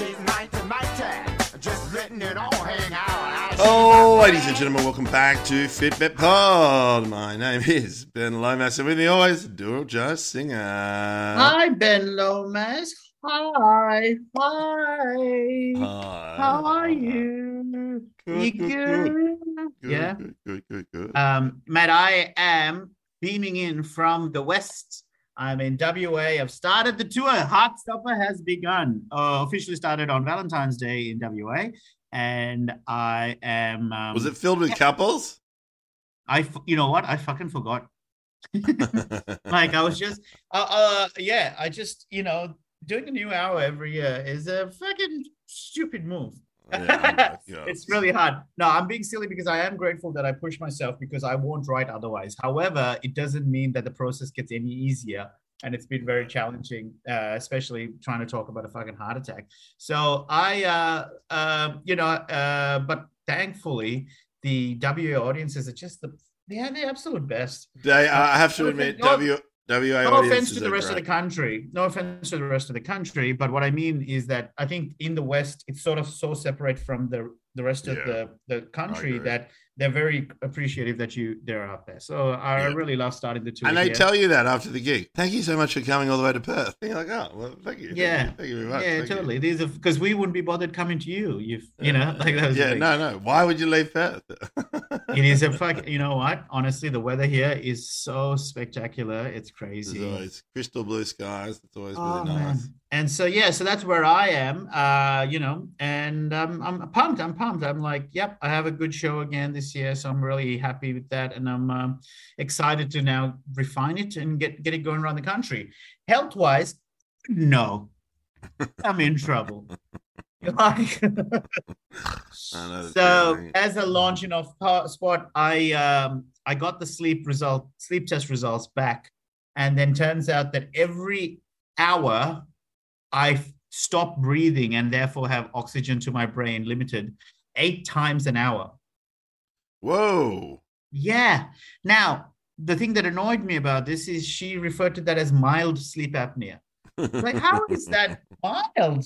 she's mighty, mighty. Just letting it all hang out. Oh, ladies and gentlemen, welcome back to Fitbit Pod. My name is Ben Lomas, and with me always, Dilruk Jayasinha. Hi, Ben Lomas. Hi. Hi. Hi. How are you? Good, you good, good? good. Yeah. Good, good, good, good. Um, Matt, I am beaming in from the West. I'm in WA. I've started the tour. Heartstopper has begun. Uh, officially started on Valentine's Day in WA. And I am. Um, Was it filled with couples? I, you know what? I fucking forgot. like I was just, uh, uh, yeah, I just, you know, doing a new hour every year is a fucking stupid move. Yeah, yeah. it's really hard. No, I'm being silly because I am grateful that I push myself because I won't write otherwise. However, it doesn't mean that the process gets any easier. And it's been very challenging, uh, especially trying to talk about a fucking heart attack. So I, uh, uh, you know, uh, but thankfully, the WA audiences are just the, they are the absolute best. They, I have to admit, W, WA No offense to the rest of the country. No offense to the rest of the country, but what I mean is that I think in the West, it's sort of so separate from the the rest of the the country that they're very appreciative that you they're out there. So I Yeah. really love starting the tour. And they here. tell you that after the gig. Thank you so much for coming all the way to Perth. And you're like, oh, well, thank you. thank Yeah. you, Thank you very much. yeah, thank you. totally. These are because we wouldn't be bothered coming to you. You've you know like that was yeah, no, no. Why would you leave Perth? It is a fuck. You know what? Honestly, the weather here is so spectacular. It's crazy. always crystal blue skies. It's always Oh, really nice. man. And so yeah, so that's where I am. Uh, you know, and um, I'm pumped. I'm pumped. I'm like, yep, I have a good show again this year, so I'm really happy with that, and I'm um, excited to now refine it and get get it going around the country. Health wise, no, I'm in trouble. Like, so as a launching off spot, I um I got the sleep result, sleep test results back, and then turns out that every hour I stop breathing and therefore have oxygen to my brain limited eight times an hour. Whoa. Yeah. Now the thing that annoyed me about this is she referred to that as mild sleep apnea. Like, how is that mild?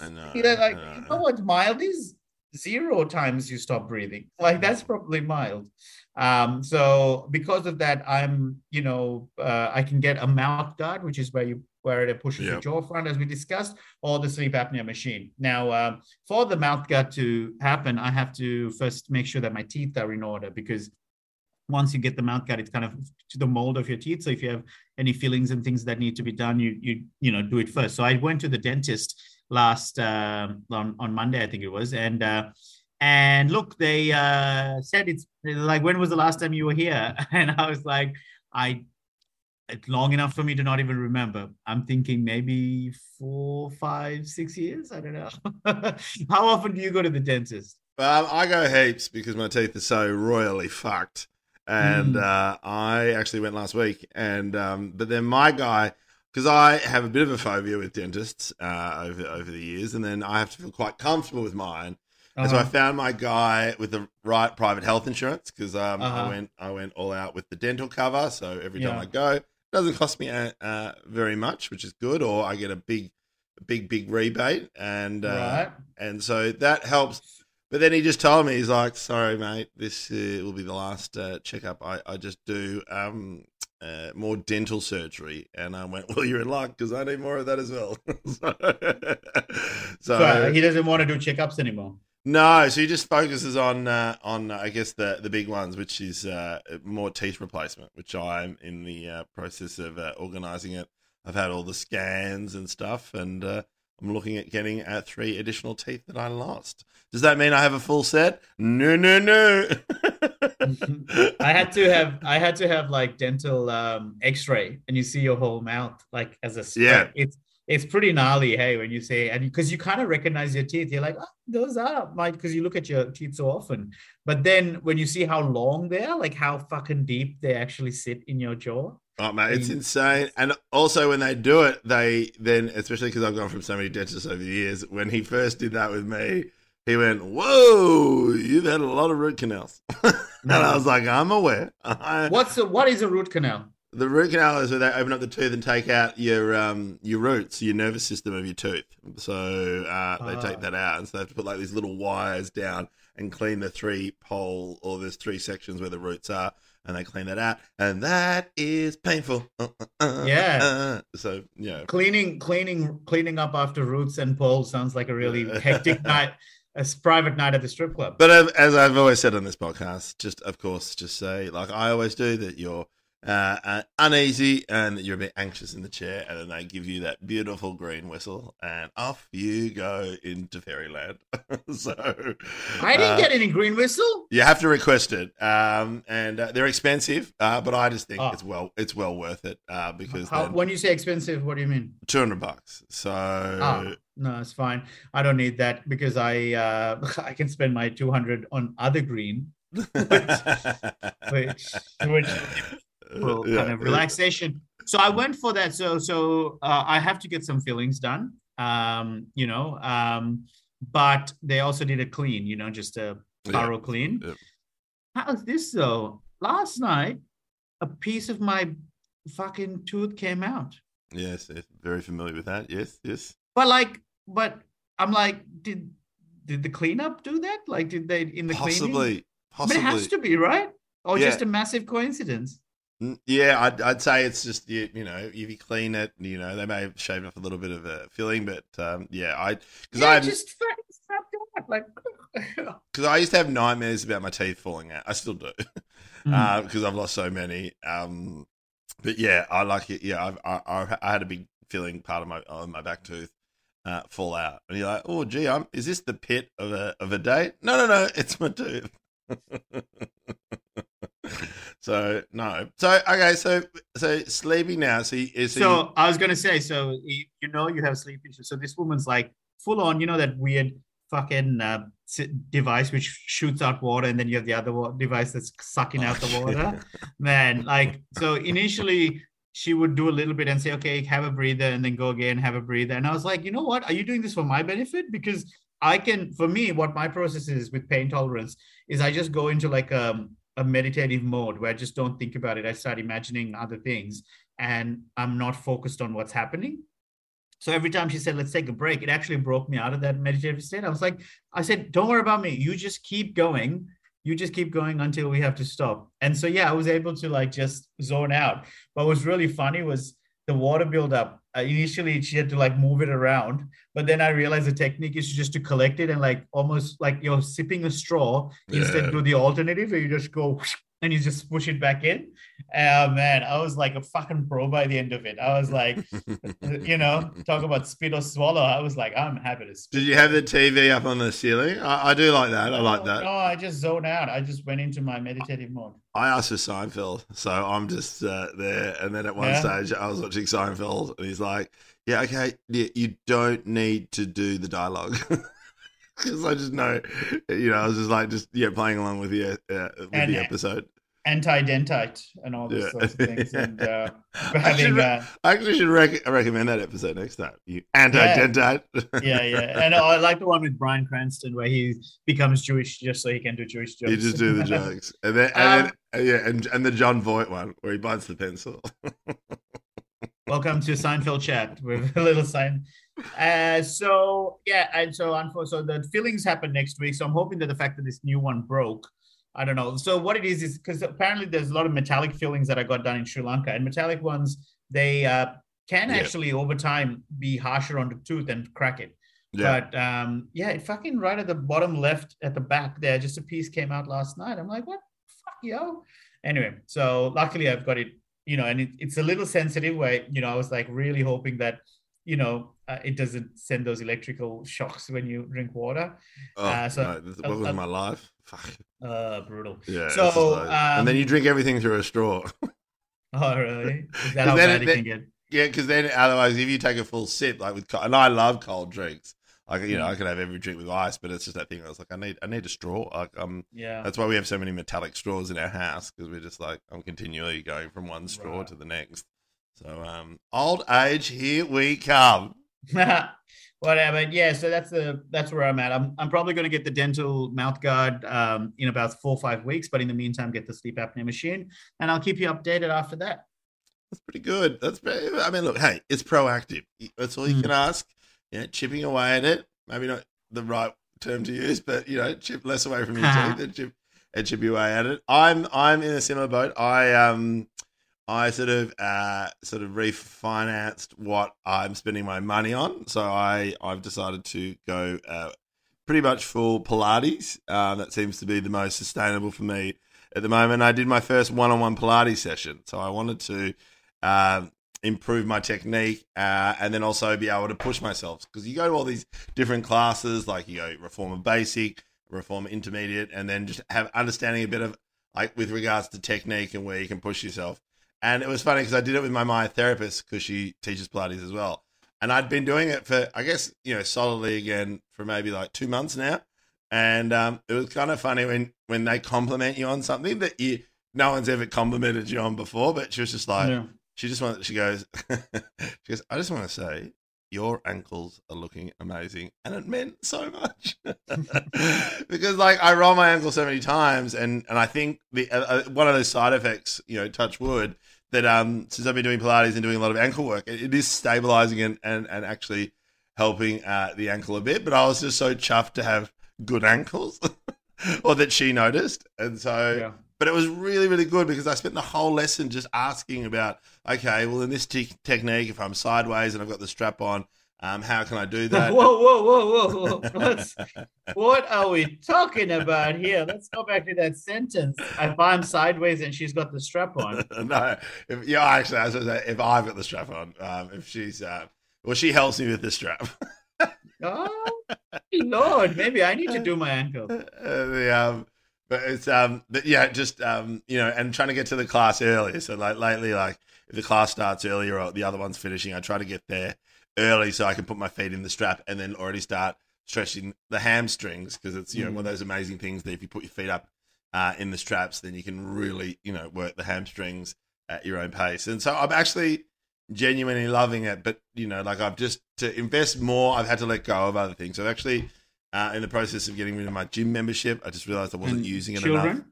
I know. You know, like, I you know. know what mild is? Zero times you stop breathing. Like, that's probably mild. Um, so because of that, I'm, you know, uh, I can get a mouth guard, which is where you where it pushes Yep. the jaw front, as we discussed, or the sleep apnea machine. Now, uh, for the mouth guard to happen, I have to first make sure that my teeth are in order because once you get the mouth guard, it's kind of to the mold of your teeth. So if you have any fillings and things that need to be done, you you you know do it first. So I went to the dentist last um, on on Monday, I think it was, and uh, and look, they uh, said it's like when was the last time you were here? And I was like, I it's long enough for me to not even remember. I'm thinking maybe four, five, six years. I don't know. How often do you go to the dentist? Um, I go heaps because my teeth are so royally fucked. And Mm. uh, I actually went last week. And um, but then my guy, because I have a bit of a phobia with dentists uh, over over the years, and then I have to feel quite comfortable with mine. And so I Uh-huh. found my guy with the right private health insurance because um, I Uh-huh. went I went all out with the dental cover. So every time Yeah. I go, doesn't cost me uh, uh, very much, which is good. Or I get a big, big, big rebate, and uh, right. and so that helps. But then he just told me he's like, "Sorry, mate, this uh, will be the last uh, checkup. I, I just do um, uh, more dental surgery." And I went, "Well, you're in luck because I need more of that as well." so, so So he doesn't want to do checkups anymore. No, so he just focuses on uh, on uh, I guess the the big ones, which is uh, more teeth replacement, which I'm in the uh, process of uh, organising it. I've had all the scans and stuff, and uh, I'm looking at getting uh, three additional teeth that I lost. Does that mean I have a full set? No, no, no. I had to have I had to have like dental um x-ray and you see your whole mouth like as a. Yeah. It's it's pretty gnarly, hey, when you say and because you kind of recognize your teeth, you're like, oh, those are my because you look at your teeth so often. But then when you see how long they are, like how fucking deep they actually sit in your jaw. Oh mate, it's insane. And also when they do it, they then, especially because I've gone from so many dentists over the years, when he first did that with me, he went, "Whoa, you've had a lot of root canals," and I was like, "I'm aware." I, What's a, what is a root canal? The root canal is where they open up the tooth and take out your um your roots, your nervous system of your tooth. So uh, they Ah. take that out, and so they have to put like these little wires down and clean the three pole or there's three sections where the roots are, and they clean that out, and that is painful. Uh, uh, uh, Yeah. uh. So yeah, cleaning cleaning cleaning up after roots and poles sounds like a really hectic night a private night at the strip club But as- as I've always said on this podcast, just of course, just say like I always do that you're uh, uneasy and you're a bit anxious in the chair, and then they give you that beautiful green whistle, and off you go into fairyland. so i didn't uh, get any green whistle You have to request it, um, and uh, they're expensive, uh, but I just think Oh. it's well it's well worth it uh, because How, when you say expensive what do you mean two hundred bucks. So Ah, no it's fine i don't need that because i uh i can spend my 200 on other green which which for Yeah. kind of relaxation. So I went for that. So so uh, I have to get some fillings done. Um, you know, um, but they also did a clean. You know, just a Yeah. thorough clean. Yeah. How's this though? Last night, a piece of my fucking tooth came out. Yes, yes, very familiar with that. Yes, yes. But like, but I'm like, did did the cleanup do that? Like, did they in the cleaning? Possibly, I mean, it has to be right, or Yeah. just a massive coincidence. Mm, Yeah, I'd, I'd say it's just you, you know if you clean it, you know they may have shaved off a little bit of a filling, but um, yeah, I because Yeah, I just fucking snapped out. Like, because I used to have nightmares about my teeth falling out. I still do Mm. because I've lost so many. Um, but yeah, I like it. Yeah, I've, I, I I had a big filling part of my of my back tooth uh, fall out, and you're like, oh gee, I'm is this the pit of a of a date? No, no, no, it's my tooth. so no, so okay, so so sleeping now. So, so, so I was gonna say, so you, know you have sleep issues. So this woman's like full on, you know that weird fucking uh, device which shoots out water, and then you have the other device that's sucking out the water. Man, like so initially she would do a little bit and say, okay, have a breather, and then go again, have a breather. And I was like, you know what? Are you doing this for my benefit? Because I can, for me, what my process is with pain tolerance is I just go into like um, a meditative mode where I just don't think about it. I start imagining other things and I'm not focused on what's happening. So every time she said, let's take a break, it actually broke me out of that meditative state. I was like, I said, don't worry about me. You just keep going. You just keep going until we have to stop. And so, yeah, I was able to like just zone out. But what was really funny was the water buildup. Uh, initially, she had to like move it around. But then I realized the technique is just to collect it and like almost like you're sipping a straw. Instead, Yeah. do the alternative where you just go and you just push it back in. Oh man, I was like a fucking pro by the end of it. I was like, you know, talk about spit or swallow. I was like, I'm happy to spit. Did you have the TV up on the ceiling? I, I do like that. I like that. No, I just zoned out. I just went into my meditative mode. I asked for Seinfeld, so I'm just uh, there. And then at one Yeah. stage, I was watching Seinfeld, and he's like, "Yeah, okay, yeah, you don't need to do the dialogue." Because I just know, you know, I was just like, just yeah, playing along with the uh, with And- the episode. Anti-dentite and all those Yeah. sorts of things. And uh, I, having, should, uh, I actually should rec- recommend that episode next time. You anti-dentite. yeah, yeah. And I like the one with Bryan Cranston where he becomes Jewish just so he can do Jewish jokes. you just do the jokes, and then, and Um, then uh, yeah, and and the Jon Voight one where he bites the pencil. Welcome to Seinfeld chat with a little sign. Uh, so yeah, and so so the fillings happen next week. So I'm hoping that the fact that this new one broke, I don't know. So what it is is because apparently there's a lot of metallic fillings that I got done in Sri Lanka, and metallic ones they uh, can Yeah. actually over time be harsher on the tooth and crack it. Yeah, But um, yeah, it fucking right at the bottom left at the back there, just a piece came out last night. I'm like, what fuck, yo? Anyway, so luckily I've got it, you know, and it, it's a little sensitive where, you know, I was like really hoping that, you know, uh, it doesn't send those electrical shocks when you drink water. oh, uh, so- no, this- was uh, my life? Fuck. Uh, brutal. Yeah. So, like- and then um, you drink everything through a straw. Oh, really? Is that how bad it- it can get? yeah, because then otherwise, if you take a full sip, like with, and I love cold drinks. Like you know, Mm. I could have every drink with ice, but it's just that thing. I was like, I need, I need a straw. Like, um, Yeah. that's why we have so many metallic straws in our house because we're just like, I'm continually going from one straw Right. to the next. So, um, old age, here we come. Whatever. Yeah, so that's the that's where I'm at. I'm I'm probably going to get the dental mouth guard um, in about four or five weeks, but in the meantime, get the sleep apnea machine, and I'll keep you updated after that. That's pretty good. That's pretty, I mean, look, hey, it's proactive. That's all you Mm. can ask. Yeah, chipping away at it. Maybe not the right term to use, but you know, chip less away from your teeth and chip and chip away at it. I'm I'm in a similar boat. I um I sort of uh sort of refinanced what I'm spending my money on. So I I've decided to go uh pretty much full Pilates. Um, that seems to be the most sustainable for me at the moment. I did my first one-on-one Pilates session, so I wanted to um, improve my technique uh, and then also be able to push myself because you go to all these different classes, like you go Reformer Basic, Reformer Intermediate, and then just have understanding a bit of like with regards to technique and where you can push yourself. And it was funny because I did it with my my therapist because she teaches Pilates as well. And I'd been doing it for, I guess, you know, solidly again for maybe like two months now. And um, it was kind of funny when when they compliment you on something that you no one's ever complimented you on before. But she was just like, Yeah. she just wanted. She goes, she goes. I just want to say your ankles are looking amazing, and it meant so much because like I roll my ankle so many times, and and I think the uh, uh, one of those side effects, you know, touch wood, that um since I've been doing Pilates and doing a lot of ankle work, it, it is stabilizing and and and actually helping uh, the ankle a bit. But I was just so chuffed to have good ankles, or that she noticed, and so Yeah. but it was really really good because I spent the whole lesson just asking about okay, well in this te- technique, if I'm sideways and I've got the strap on, um, how can I do that? Whoa, whoa, whoa, whoa, whoa. Let's, what are we talking about here? Let's go back to that sentence. If I'm sideways and she's got the strap on. no, if, yeah, actually, I was say, if I've got the strap on, um, if she's, uh, well, she helps me with the strap. Oh, Lord, maybe I need to do my ankle. Uh, the, um, but it's um, but yeah, just um, you know, and trying to get to the class early. So like lately, like if the class starts earlier or the other one's finishing, I try to get there early so I can put my feet in the strap and then already start stretching the hamstrings because it's you know one of those amazing things that if you put your feet up uh, in the straps, then you can really you know work the hamstrings at your own pace. And so I'm actually genuinely loving it. But you know, like I've just to invest more, I've had to let go of other things. So actually, uh, in the process of getting rid of my gym membership, I just realized I wasn't And using it Children? enough.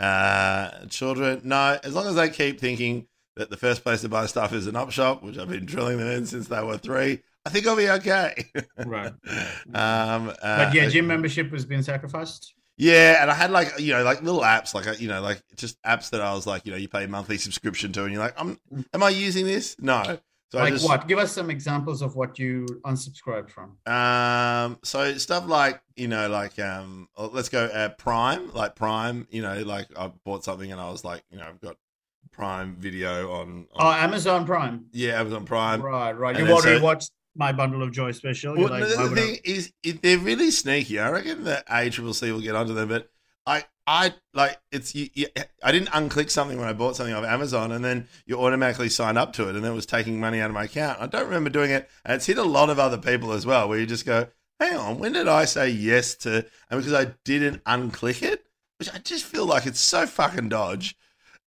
Uh, children, no. As long as they keep thinking that the first place to buy stuff is an op shop, which I've been drilling them in since they were three, I think I'll be okay. Right. um, uh, But yeah, gym membership has been sacrificed. yeah, and I had like you know like little apps like you know like just apps that I was like you know you pay a monthly subscription to and you're like I'm am I using this? No. So I like just, what? Give us some examples of what you unsubscribed from. Um, so stuff like you know, like um, let's go uh, Prime, like Prime. You know, like I bought something and I was like, you know, I've got Prime Video on. Oh, Amazon Prime. yeah, Amazon Prime. right, right. and then already so- watched my bundle of joy special. Well, like, the, the I- thing is, they're really sneaky. I reckon that ACCC will get onto them, but I, I like it's. You, you, I didn't unclick something when I bought something off Amazon, and then you automatically sign up to it, and then it was taking money out of my account. I don't remember doing it, and it's hit a lot of other people as well, where you just go, "Hang on, when did I say yes to?" And because I didn't unclick it, which I just feel like it's so fucking dodge.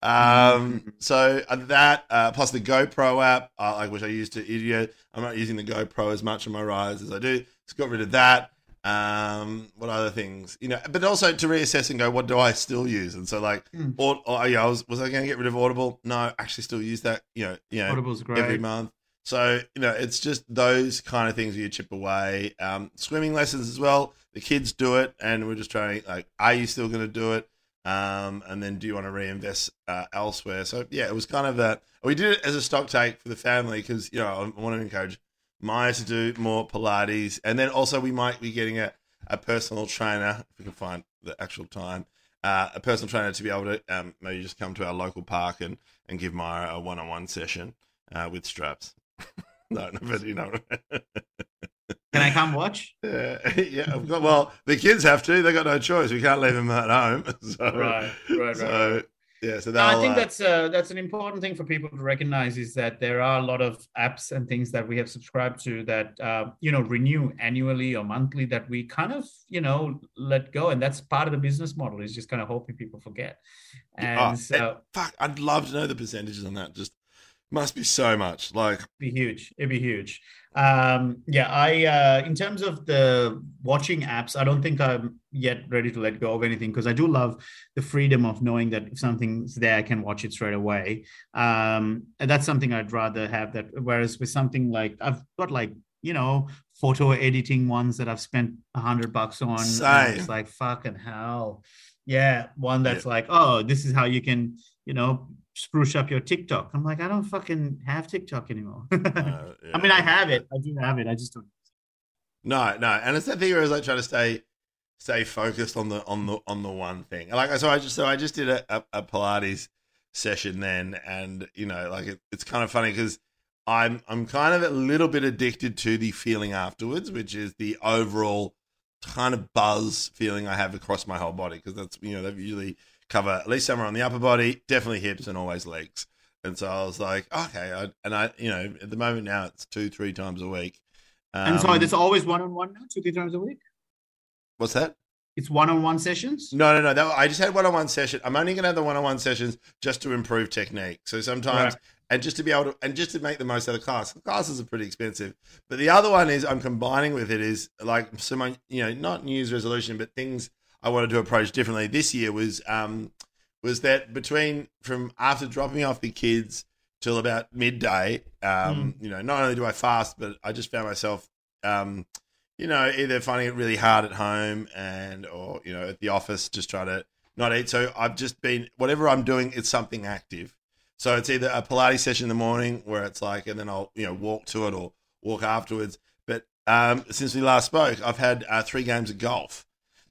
Um, so uh, that uh, plus the GoPro app, uh, like which I used to idiot. I'm not using the GoPro as much on my rides as I do. Just got rid of that. Um, what other things, you know? But also to reassess and go, what do I still use? And so like, Hmm. or, or yeah, I was was I going to get rid of Audible? No, I actually still use that. You know, you know, Audible's great. every month. So you know, it's just those kind of things you chip away. Um, swimming lessons as well. The kids do it, and we're just trying. Like, are you still going to do it? Um, and then do you want to reinvest uh, elsewhere? So yeah, it was kind of a. We did it as a stock take for the family because you know I want to encourage Maya to do more Pilates, and then also we might be getting a, a personal trainer if we can find the actual time. Uh, a personal trainer to be able to um, maybe just come to our local park and, and give Maya a one on one session uh, with straps. no, no, but you know. Can I come watch? Yeah, yeah. I've got, well, the kids have to. They got no choice. We can't leave them at home. So, Right, right, right. So, yeah. So No, I think uh, that's uh, that's an important thing for people to recognize is that there are a lot of apps and things that we have subscribed to that uh, you know renew annually or monthly that we kind of you know let go, and that's part of the business model is just kind of hoping people forget. And Oh, so, fuck. I'd love to know the percentages on that. Just Must be so much. Like, be huge. It'd be huge. Um, yeah, I uh, in terms of the watching apps, I don't think I'm yet ready to let go of anything because I do love the freedom of knowing that if something's there, I can watch it straight away. Um, and that's something I'd rather have. That whereas with something like I've got like you know photo editing ones that I've spent a hundred bucks on. It's like fucking hell. Yeah, one that's like, oh, this is how you can, you know, spruce up your TikTok. I'm like, I don't fucking have TikTok anymore. uh, I mean, I have it. I do have it. I just don't. No, no, and it's that thing where I was like trying to stay stay focused on the on the on the one thing. Like so, I just so I just did a, a, a Pilates session then, and you know, like it, it's kind of funny because I'm I'm kind of a little bit addicted to the feeling afterwards, which is the overall kind of buzz feeling I have across my whole body because that's you know they usually cover at least somewhere on the upper body, definitely hips, and always legs. And so I was like, okay, I, and I you know at the moment now it's two three times a week. and so Um, there's always one on one now, two, three times a week. what's that? It's one on one sessions. No, no, no. That, I just had one-on-one session. I'm only going to have the one-on-one sessions just to improve technique. So sometimes, Right. and just to be able to, and just to make the most out of the class. The classes are pretty expensive, but the other one is I'm combining with it is like so my, you know, not New Year's resolution, but things I wanted to approach differently this year was um was that between from after dropping off the kids till about midday, um, you know, not only do I fast, but I just found myself um you know, either finding it really hard at home and or, you know, at the office just trying to not eat. So I've just been whatever I'm doing, it's something active. So it's either a Pilates session in the morning where it's like and then I'll, you know, walk to it or walk afterwards. But um since we last spoke, I've had uh, three games of golf.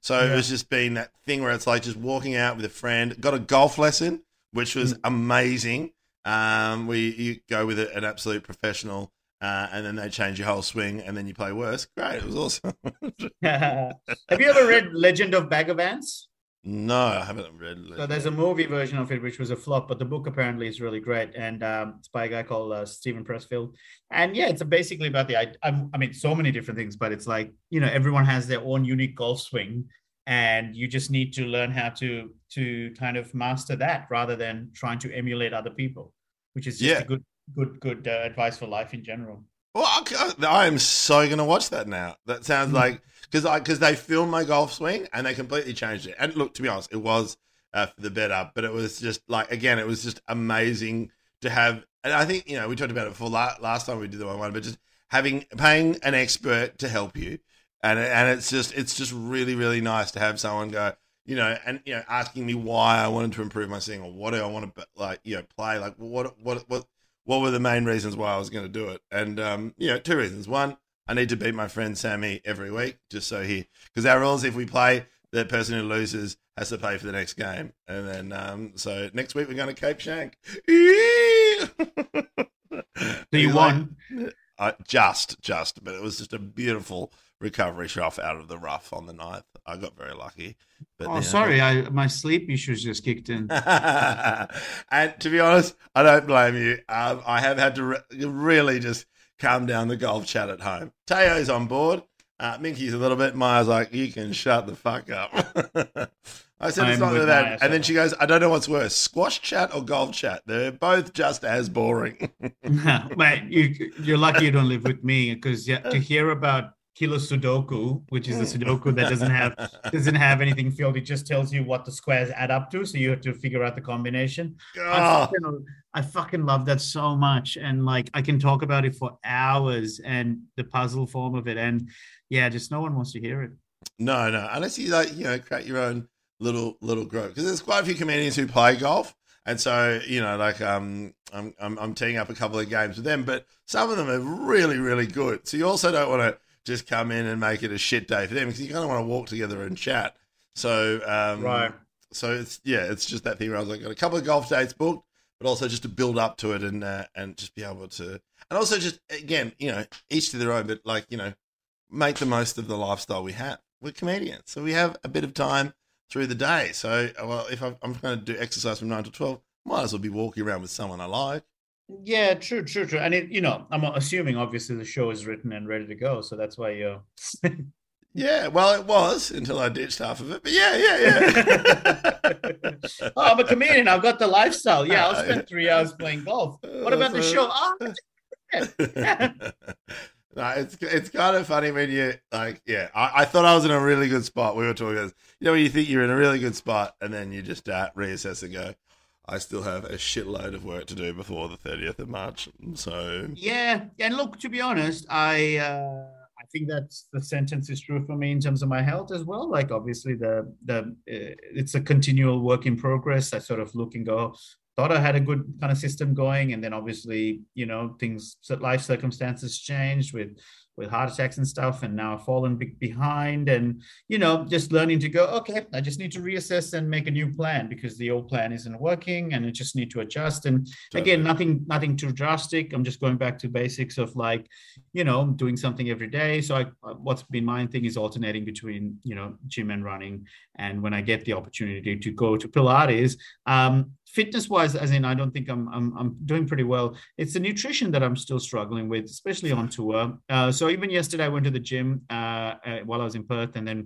So it was just being that thing where it's like just walking out with a friend. Got a golf lesson, which was amazing. Um, we you go with an absolute professional, uh, and then they change your whole swing, and then you play worse. Great, it was awesome. Have you ever read Legend of Bagger Vance? No, I haven't read. So there's a movie version of it which was a flop, but the book apparently is really great, and um, it's by a guy called uh, Steven Pressfield. And yeah, it's basically about the I, I mean, so many different things, but it's like you know, everyone has their own unique golf swing, and you just need to learn how to to kind of master that rather than trying to emulate other people, which is just Yeah. a good good good uh, advice for life in general. Well, I am so going to watch that now. That sounds Mm. like because I because they filmed my golf swing and they completely changed it. And look, to be honest, it was uh, for the better, but it was just like again, it was just amazing to have. And I think you know we talked about it before la- last time we did the one one, but just having paying an expert to help you, and and it's just it's just really really nice to have someone go. You know, and you know, asking me why I wanted to improve my swing, or what do I want to like, you know, play. Like, what, what, what, what were the main reasons why I was going to do it? And um, you know, two reasons. One, I need to beat my friend Sammy every week, just so he because our rules, if we play, the person who loses has to pay for the next game, and then um, so next week we're going to Cape Schanck. So you He's like- uh, just, just, but it was just a beautiful recovery shot out of the rough on the ninth. I got very lucky. But Oh, sorry, I my sleep issues just kicked in. and to be honest, I don't blame you. Um, I have had to re- really just calm down the golf chat at home. Teo's on board. Uh, Minky's a little bit. Maya's like, you can shut the fuck up. I said it's I'm not with that. Maya, and then she goes, I don't know what's worse, squash chat or golf chat. They're both just as boring. but you you're lucky you don't live with me because yeah, to hear about Killer Sudoku, which is a Sudoku that doesn't have doesn't have anything filled, it just tells you what the squares add up to, so you have to figure out the combination. I, Oh, fucking, I fucking love that so much, and like I can talk about it for hours and the puzzle form of it, and yeah, just no one wants to hear it. No, no. Unless you like, you know, create your own little little group because there's quite a few comedians who play golf, and so you know, like um, I'm I'm I'm teeing up a couple of games with them, but some of them are really really good. So you also don't want to just come in and make it a shit day for them because you kind of want to walk together and chat. So um, right. So it's yeah, it's just that thing where I was like, got a couple of golf dates booked, but also just to build up to it and uh, and just be able to, and also just again, you know, each to their own, but like you know, make the most of the lifestyle we have. We're comedians, so we have a bit of time through the day. So well, if I'm, I'm going to do exercise from nine to twelve, might as well be walking around with someone I like. Yeah, true, true, true. And it, you know, I'm assuming obviously the show is written and ready to go, so that's why you're. Yeah, well, it was until I ditched half of it. But yeah, yeah, yeah. oh, I'm a comedian. I've got the lifestyle. Yeah, I'll spend three hours playing golf. What about the show? Oh, no, it's it's kind of funny when you like, yeah. I, I, thought I was in a really good spot. We were talking, about, you know, when you think you're in a really good spot, and then you just uh, reassess and go, I still have a shitload of work to do before the 30th of March. So yeah, and look, to be honest, I. Uh I think that the sentence is true for me in terms of my health as well. Like obviously the the uh, it's a continual work in progress. I sort of look and go, thought I had a good kind of system going, and then obviously you know things, life circumstances changed with with heart attacks and stuff and now I've fallen behind and you know just learning to go okay i just need to reassess and make a new plan because the old plan isn't working and i just need to adjust. And totally. again nothing nothing too drastic. I'm just going back to basics of like you know doing something every day. So i what's been my thing is alternating between you know gym and running. And when i get the opportunity to go to pilates um, fitness wise as in i don't think I'm, I'm i'm doing pretty well. It's the nutrition that i'm still struggling with especially on tour. Uh, so even yesterday i went to the gym uh, uh, while i was in perth and then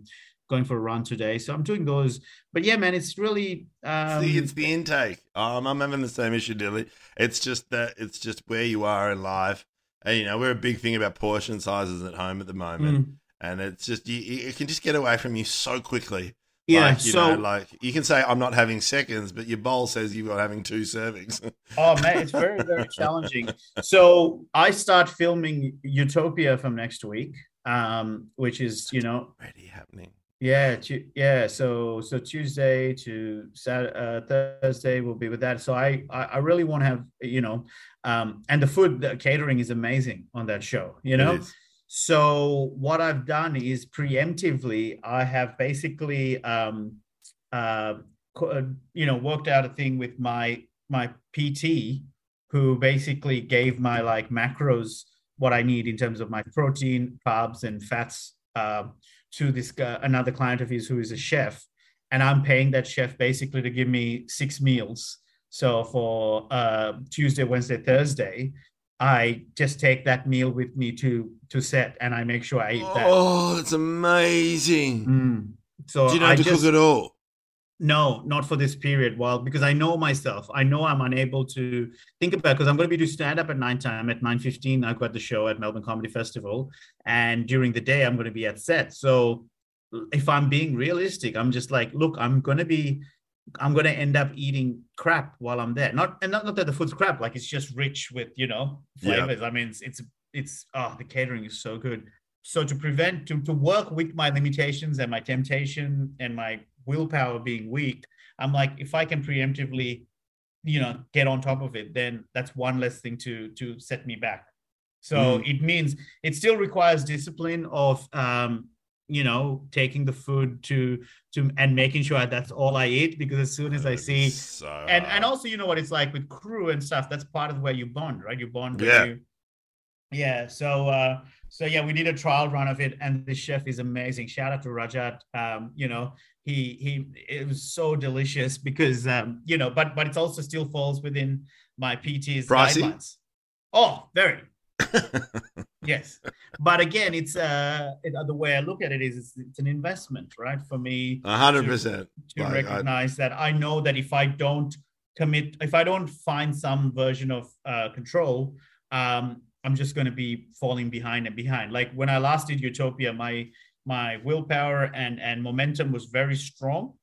going for a run today. So i'm doing those. But yeah man it's really um... See, it's the intake. Um, i'm having the same issue dilly. It's just that it's just where you are in life. And you know we're a big thing about portion sizes at home at the moment. Mm. and it's just you, it can just get away from you so quickly yeah, like, so know, like you can say I'm not having seconds, but your bowl says you're having two servings. oh man, it's very very challenging. So I start filming Utopia from next week, um, which is you know already happening. Yeah, yeah. So so Tuesday to Saturday, uh, Thursday will be with that. So I I really want to have you know, um, and the food the catering is amazing on that show. You know, so what I've done is preemptively, I have basically, um, uh, uh, you know, worked out a thing with my my PT, who basically gave my like macros what I need in terms of my protein, carbs, and fats uh, to this another client of his who is a chef, and I'm paying that chef basically to give me six meals. So for uh, Tuesday, Wednesday, Thursday, I just take that meal with me to to set, and I make sure I eat that. Oh, that's amazing! Mm. So do you know how to just, cook at all? No, not for this period. Well, because I know myself, I know I'm unable to think about because I'm going to be doing stand up at nine time at nine fifteen. I've got the show at Melbourne Comedy Festival, and during the day I'm going to be at set. So if I'm being realistic, I'm just like, look, I'm going to be I'm going to end up eating crap while I'm there. Not and not, not that the food's crap, like it's just rich with you know flavors. Yeah. I mean, it's it's it's oh the catering is so good. So to prevent to to work with my limitations and my temptation and my willpower being weak, I'm like if I can preemptively, you know, get on top of it, then that's one less thing to to set me back. So mm. it means it still requires discipline of um, you know taking the food to to and making sure that's all i eat because as soon as i see so... and and also you know what it's like with crew and stuff that's part of where you bond right? You bond yeah. you, yeah so uh so yeah we did a trial run of it and the chef is amazing. Shout out to rajat um you know he he it was so delicious because um you know but but it also still falls within my pt's guidelines. Oh very yes. But again it's uh it, the way i look at it is it's, it's an investment right? For me 100% to, to like, recognize I, that i know that if i don't commit if i don't find some version of uh, control um i'm just going to be falling behind and behind. Like when i last did utopia my my willpower and and momentum was very strong.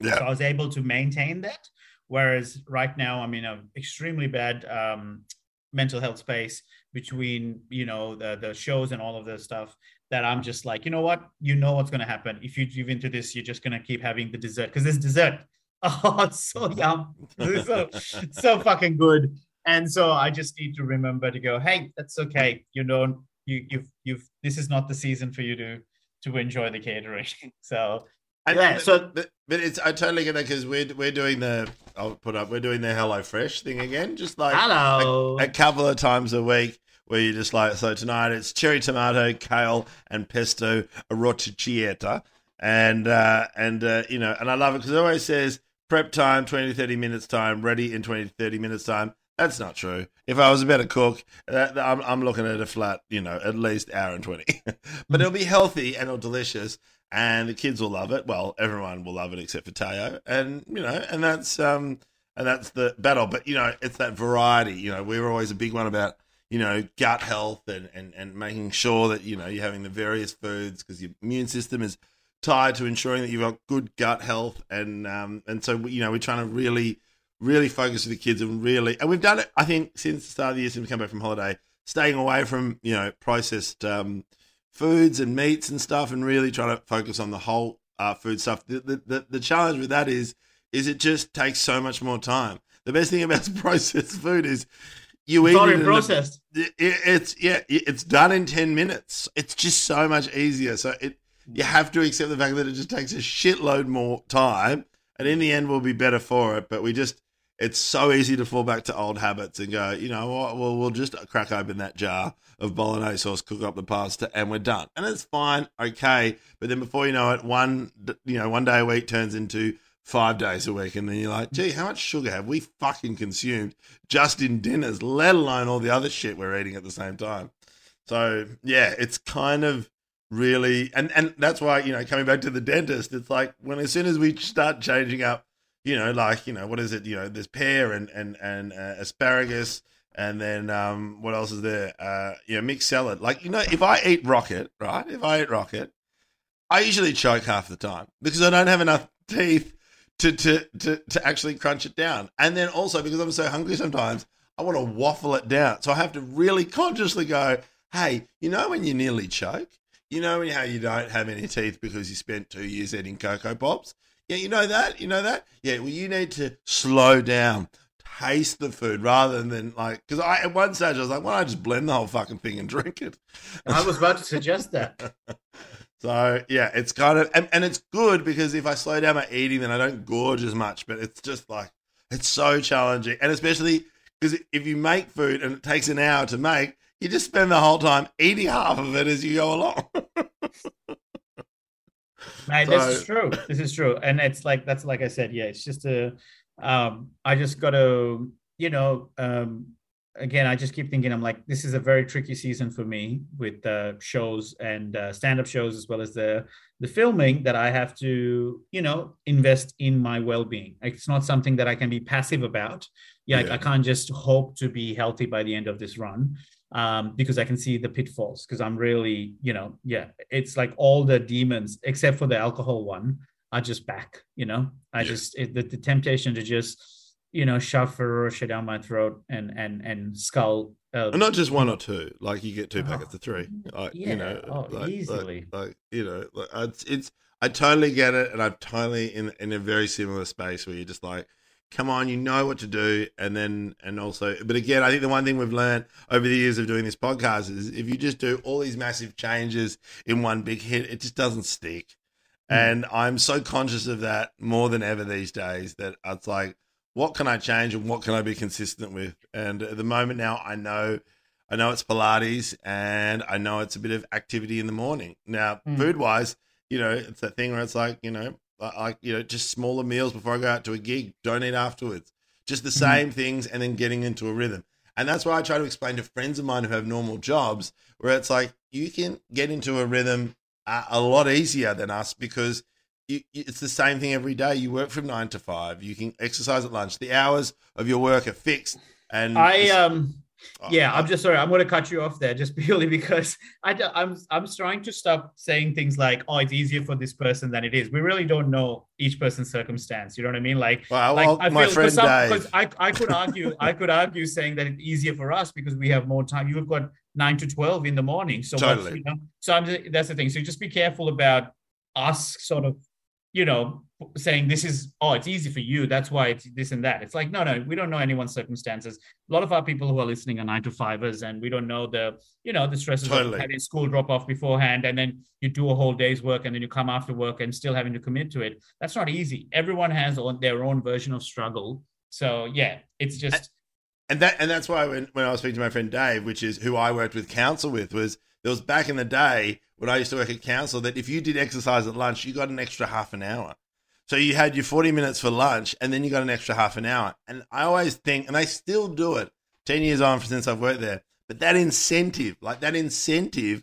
Yeah. so i was able to maintain that. Whereas right now i'm in an extremely bad um mental health space between you know the the shows and all of this stuff that I'm just like, you know what? You know what's gonna happen. If you give into this, you're just gonna keep having the dessert because this dessert, oh, it's so yum, it's so so fucking good. And so I just need to remember to go, hey, that's okay. You know, you you've you've this is not the season for you to to enjoy the catering. so and yeah, so but, but, it's I totally get that because we're we're doing the I'll put up we're doing the Hello Fresh thing again, just like hello a, a, couple of times a week where you just like so tonight it's cherry tomato, kale, and pesto arrocchiata, and uh, and uh, you know and I love it because it always says prep time 20 30 minutes time, ready in 20 30 minutes time. That's not true. If I was a better cook, that, I'm, I'm looking at a flat, you know, at least hour and 20. but it'll be healthy and it'll delicious and the kids will love it. Well, everyone will love it except for Teo. And, you know, and that's, um, and that's the battle. But, you know, it's that variety. You know, we were always a big one about, you know, gut health and, and, and making sure that, you know, you're having the various foods because your immune system is tied to ensuring that you've got good gut health. And, um, and so, you know, we're trying to really, really focus with the kids and really, and we've done it, I think, since the start of the year, since we come back from holiday, staying away from, you know, processed um, foods and meats and stuff and really trying to focus on the whole uh, food stuff. The, the, the, the challenge with that is, is it just takes so much more time. The best thing about processed food is you It's eat it processed. it, it- it's yeah, it- it's done in ten minutes. It's just so much easier. So it you have to accept the fact that it just takes a shitload more time, and in the end, we'll be better for it. But we just it's so easy to fall back to old habits and go, you know what? Well, we'll just crack open that jar of bolognese sauce, cook up the pasta, and we're done. And it's fine, okay. But then before you know it, one you know one day a week turns into five days a week, and then you're like, gee, how much sugar have we fucking consumed just in dinners, let alone all the other shit we're eating at the same time? So yeah, it's kind of really, and and that's why you know coming back to the dentist, it's like when as soon as we start changing up, you know, like you know what is it? You know, there's pear and and and uh, asparagus. And then um, what else is there? Uh, you know, mixed salad. Like you know, if I eat rocket, right? If I eat rocket, I usually choke half the time because I don't have enough teeth to, to, to, to actually crunch it down. And then also because I'm so hungry sometimes, I want to waffle it down. So I have to really consciously go, hey, you know when you nearly choke? You know how you don't have any teeth because you spent two years eating Cocoa Pops? Yeah, you know that? You know that? Yeah, well, you need to slow down. Taste the food rather than like, because I at one stage I was like, why don't I just blend the whole fucking thing and drink it? I was about to suggest that. So yeah, it's kind of and, and it's good because if I slow down my eating, then I don't gorge as much. But it's just like it's so challenging, and especially because if you make food and it takes an hour to make, you just spend the whole time eating half of it as you go along. Mate, this is true. This is true. And it's like that's like I said, yeah, it's just a um I just gotta, you know, um again, I just keep thinking I'm like, this is a very tricky season for me with uh shows and uh stand-up shows as well as the the filming that I have to, you know, invest in my well-being. It's not something that I can be passive about. Yeah, Yeah. I can't just hope to be healthy by the end of this run um, because I can see the pitfalls. Because I'm really, you know, yeah, it's like all the demons except for the alcohol one are just back. You know, I Yeah. just it, the, the temptation to just, you know, shove Rocher down my throat and and and skull. Uh, And not just one or two. Like you get two packets of three. Like, Yeah. you know, Oh, like, like- easily. Like, you know, like, it's it's. I totally get it, and I'm totally in in a very similar space where you're just like, come on, you know what to do, and then and also, but again, I think the one thing we've learned over the years of doing this podcast is if you just do all these massive changes in one big hit, it just doesn't stick. Hmm. And I'm so conscious of that more than ever these days that it's like, what can I change and what can I be consistent with? And at the moment now, I know, I know it's Pilates and I know it's a bit of activity in the morning. Now, Mm. food wise, you know, it's that thing where it's like, you know, like you know, just smaller meals before I go out to a gig. Don't eat afterwards. Just the Mhm. same things, and then getting into a rhythm. And that's why I try to explain to friends of mine who have normal jobs, where it's like you can get into a rhythm uh, a lot easier than us because you- it's the same thing every day. You work from nine to five. You can exercise at lunch. The hours of your work are fixed. And I um Oh, yeah i'm just sorry i'm going to cut you off there just purely because I, I'm, I'm trying to stop saying things like oh it's easier for this person than it is we really don't know each person's circumstance you know what i mean like Well, like well, I my feel friend some. I, I could argue I could argue saying that it's easier for us because we have more time. You've got nine to twelve in the morning, so Totally. you know, so I'm just, that's the thing. So just be careful about us sort of, you know, saying this is oh it's easy for you. That's why it's this and that. It's like no no we don't know anyone's circumstances. A lot of our people who are listening are nine to fivers, and we don't know the you know the stresses Totally. of having school drop off beforehand, and then you do a whole day's work, and then you come after work and still having to commit to it. That's not easy. Everyone has on their own version of struggle. So yeah, it's just and that and that's why when, when I was speaking to my friend Dave, which is who I worked with counsel with, was there was back in the day when I used to work at council that if you did exercise at lunch, you got an extra half an hour. So you had your 40 minutes for lunch and then you got an extra half an hour. And I always think, and I still do it 10 years on since I've worked there, but that incentive, like that incentive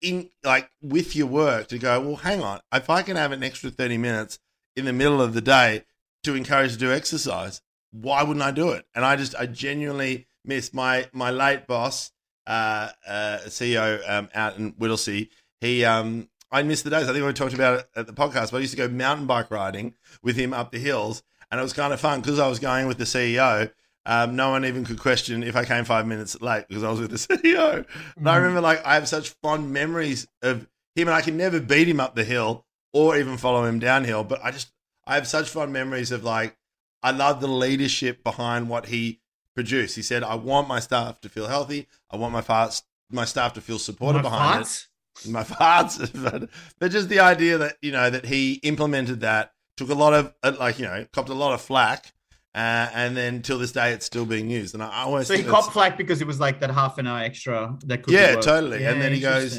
in like with your work to go, well, hang on, if I can have an extra 30 minutes in the middle of the day to encourage to do exercise, why wouldn't I do it? And I just, I genuinely miss my, my late boss, uh, uh, CEO um, out in Whittlesea. He, um, I miss the days. I think we talked about it at the podcast, but I used to go mountain bike riding with him up the hills, and it was kind of fun because I was going with the CEO. Um, no one even could question if I came five minutes late because I was with the CEO. And I Mhm. remember, like, I have such fond memories of him, and I can never beat him up the hill or even follow him downhill. But I just, I have such fond memories of like, I love the leadership behind what he produced. He said, "I want my staff to feel healthy. I want my fast, my staff to feel supported My behind it." my farts, but, but just the idea that you know that he implemented that took a lot of uh, like you know copped a lot of flack, uh, and then till this day it's still being used. And I always So he copped flack because it was like that half an hour extra that could Yeah, totally. And then he goes-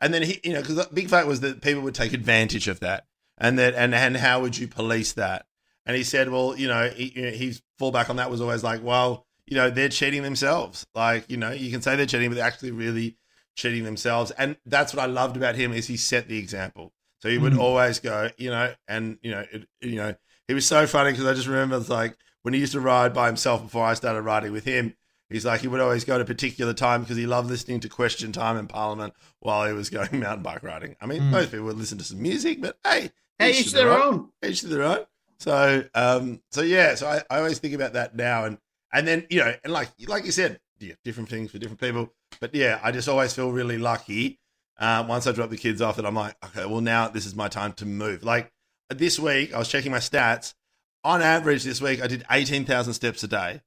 and then he you know because the big fact was that people would take advantage of that, and that and and how would you police that? And he said, well, you know, he, you know, his fallback on that was always like, well, you know, they're cheating themselves. Like, you know, you can say they're cheating, but they're actually really cheating themselves. And that's what I loved about him is he set the example. So he would Mhm. always go, you know, and you know, it, you know, he was so funny because I just remember it's like when he used to ride by himself before I started riding with him. He's like he would always go to a particular time because he loved listening to Question Time in Parliament while he was going mountain bike riding. I mean, Mm. most people would listen to some music, but hey, Hey, each each to their their own. each to their own. So, um, so yeah, so I, I always think about that now, and and then you know, and like like you said, yeah, different things for different people. But yeah, I just always feel really lucky uh, once I drop the kids off that I'm like, okay, well now this is my time to move. Like this week, I was checking my stats. On average, this week I did eighteen thousand steps a day,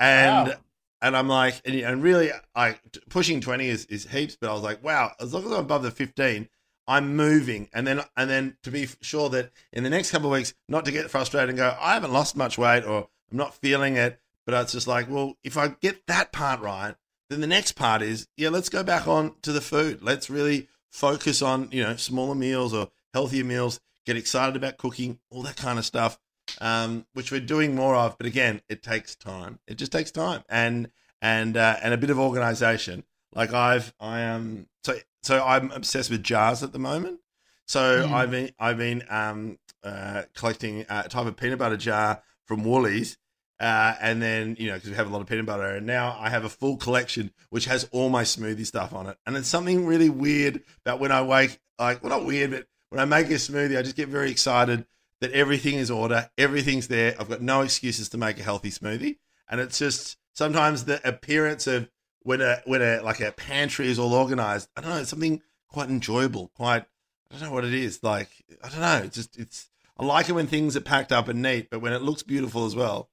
and Wow. and I'm like, and, and really, I pushing twenty is is heaps, but I was like, wow, as long as I'm above the fifteen, I'm moving, and then and then to be sure that in the next couple of weeks, not to get frustrated and go, I haven't lost much weight or I'm not feeling it, but it's just like, well, if I get that part right, then the next part is, yeah, let's go back on to the food. Let's really focus on you know smaller meals or healthier meals. Get excited about cooking, all that kind of stuff, um, which we're doing more of. But again, it takes time. It just takes time and and uh, and a bit of organization. Like I've I am so so I'm obsessed with jars at the moment. So Mm. I've been I've been um, uh, collecting a type of peanut butter jar from Woolies, uh, and then you know because we have a lot of peanut butter, and now I have a full collection which has all my smoothie stuff on it. And it's something really weird about when I wake, like well not weird, but when I make a smoothie, I just get very excited that everything is order, everything's there. I've got no excuses to make a healthy smoothie, and it's just sometimes the appearance of when a when a like a pantry is all organized. I don't know, it's something quite enjoyable, quite I don't know what it is. Like I don't know, it's just it's I like it when things are packed up and neat, but when it looks beautiful as well.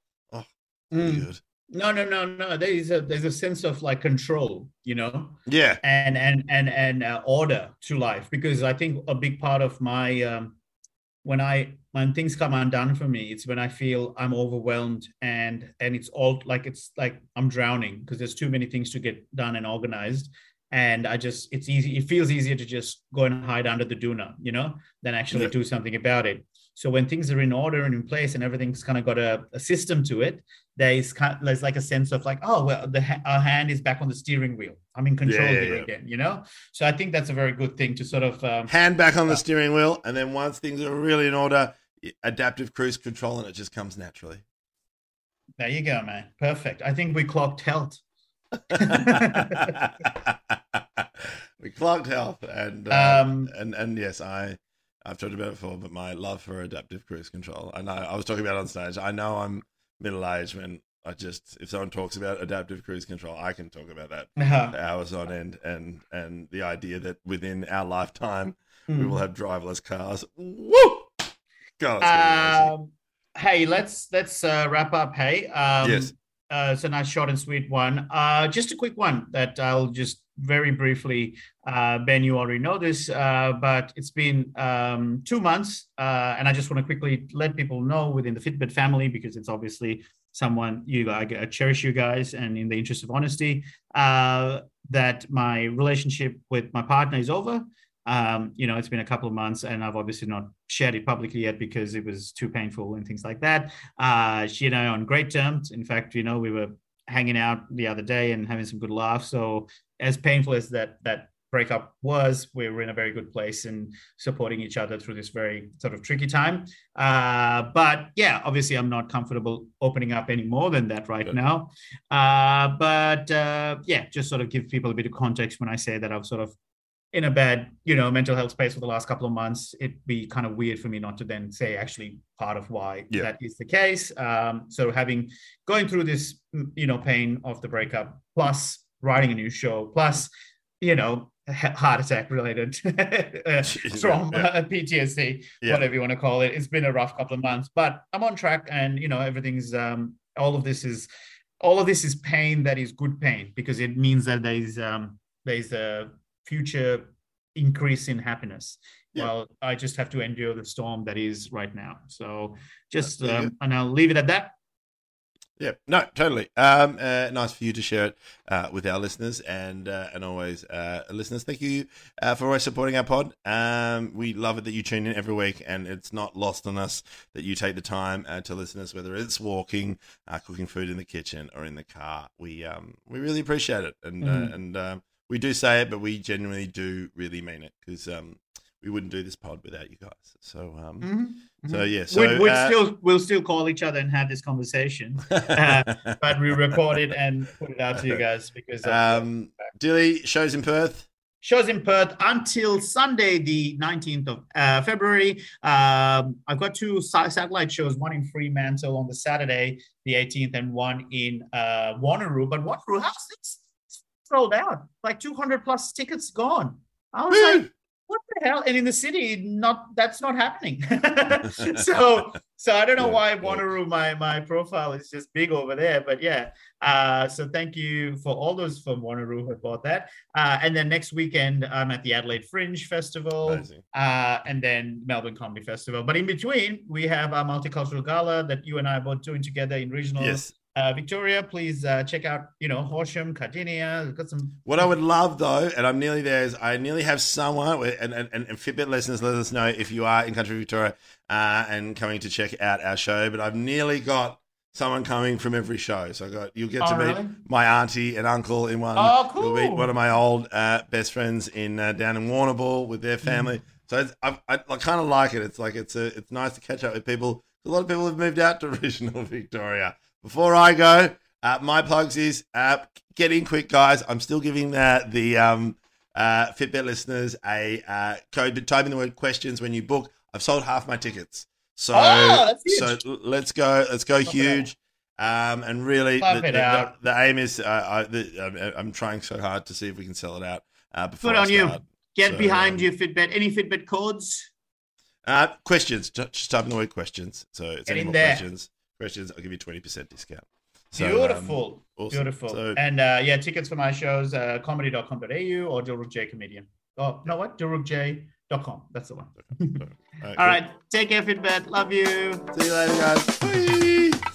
Mm. No, no, no, no. There is a there's a sense of like control, you know, Yeah, and and and and uh, order to life because I think a big part of my um, when I when things come undone for me, it's when I feel I'm overwhelmed and and it's all like it's like I'm drowning because there's too many things to get done and organized. And I just it's easy. It feels easier to just go and hide under the doona, you know, than actually Yeah. do something about it. So when things are in order and in place and everything's kind of got a, a system to it, there is kind there's like a sense of like, oh well, the our hand is back on the steering wheel. I'm in control yeah, here yeah. again, you know. So I think that's a very good thing to sort of um, hand back on the steering wheel, and then once things are really in order, adaptive cruise control, and it just comes naturally. There you go, man. Perfect. I think we clocked health. we clocked health, and uh, Um, and and yes, I I've talked about it before, but my love for adaptive cruise control. I know I was talking about it on stage. I know I'm middle aged when I just if someone talks about adaptive cruise control, I can talk about that uh, for hours on end, and and the idea that within our lifetime we hmm. will have driverless cars. Woo! God, it's gonna be amazing. Um, hey, let's let's uh, wrap up. Hey, um, Yes. Uh, it's a nice short and sweet one. Uh, just a quick one that I'll just very briefly. Uh, ben, you already know this, uh, but it's been um, two months, uh, and I just want to quickly let people know within the Fitbit family because it's obviously someone you I, cherish you guys, and in the interest of honesty, uh, that my relationship with my partner is over. Um, you know, it's been a couple of months, and I've obviously not shared it publicly yet because it was too painful and things like that. Uh, she and I on great terms. In fact, you know, we were hanging out the other day and having some good laughs. So as painful as that that breakup was, we were in a very good place and supporting each other through this very sort of tricky time. Uh, but yeah, obviously, I'm not comfortable opening up any more than that right Good. now. Uh, but uh, yeah, just sort of give people a bit of context when I say that I've sort of in a bad, you know, mental health space for the last couple of months. It'd be kind of weird for me not to then say actually part of why Yeah. that is the case. Um, so having going through this, mm, you know, pain of the breakup, plus writing a new show, plus, you know, heart attack related uh, trauma, Yeah. PTSD, Yeah. whatever you want to call it. It's been a rough couple of months, but I'm on track, and you know, everything's um, all of this is all of this is pain that is good pain because it means that there's um, there's a future increase in happiness. Yeah. Well, I just have to endure the storm that is right now. So just There um, and I'll leave it at that. Yeah, no, totally. Um, uh, nice for you to share it uh, with our listeners and uh, and always uh, listeners. Thank you uh, for always supporting our pod. Um, we love it that you tune in every week, and it's not lost on us that you take the time uh, to listen to us, whether it's walking, uh, cooking food in the kitchen, or in the car. We um, we really appreciate it, and uh, Mhm. and um, we do say it, but we genuinely do really mean it because um, we wouldn't do this pod without you guys. So um, so yeah, so we'd, we'd uh, still we'll still call each other and have this conversation, uh, but we record it and put it out to you guys because Um, Dilly shows in Perth. shows in Perth until Sunday, the 19th of uh, February. Um, I've got two satellite shows, one in Fremantle on the Saturday, the 18th, and one in uh, Wanneroo. But Wanneroo, how's this sold out? Like 200 plus tickets gone. I was like, what the hell? And in the city, not that's not happening. so so I don't know Yeah, why yeah. My my profile is just big over there. But yeah. Uh, so thank you for all those from Wanneroo who bought that. Uh, and then next weekend, I'm at the Adelaide Fringe Festival uh, and then Melbourne Comedy Festival. But in between, we have our multicultural gala that you and I are both doing together in regional Yes. Uh, Victoria. Please uh, check out, you know, Horsham, Cardinia. We've got some. What I would love though, and I'm nearly there, is I nearly have someone, and, and, and Fitbit listeners, let us know if you are in country Victoria uh, and coming to check out our show. But I've nearly got someone coming from every show. So I got you'll get to Oh, meet really? my auntie and uncle in one. Oh, cool. You'll meet one of my old uh, best friends in uh, down in Warrnambool with their family. So it's, I, I, I kind of like it. It's like it's a it's nice to catch up with people. A lot of people have moved out to regional Victoria. Before I go, uh, my plugs is uh, get in quick, guys. I'm still giving the the um, uh, Fitbit listeners a uh, code. Type in the word questions when you book. I've sold half my tickets. So Oh, so let's go. Let's go huge. Um, and really, the, the, the, aim is uh, I, I'm trying so hard to see if we can sell it out uh, before Good on you. Get So, behind um, your Fitbit. Any Fitbit codes? Uh, questions. Just type in the word questions. So it's Get any more there. questions. Questions. I'll give you twenty percent discount. So, um, Beautiful. awesome. Beautiful. So- and uh, yeah, tickets for my shows, uh, comedy.com.au or Dilruk J Comedian. Oh, no, what? DilrukJ.com. That's the one. all right, All right. Take care, Fitbit. Love you. See you later, guys. Bye.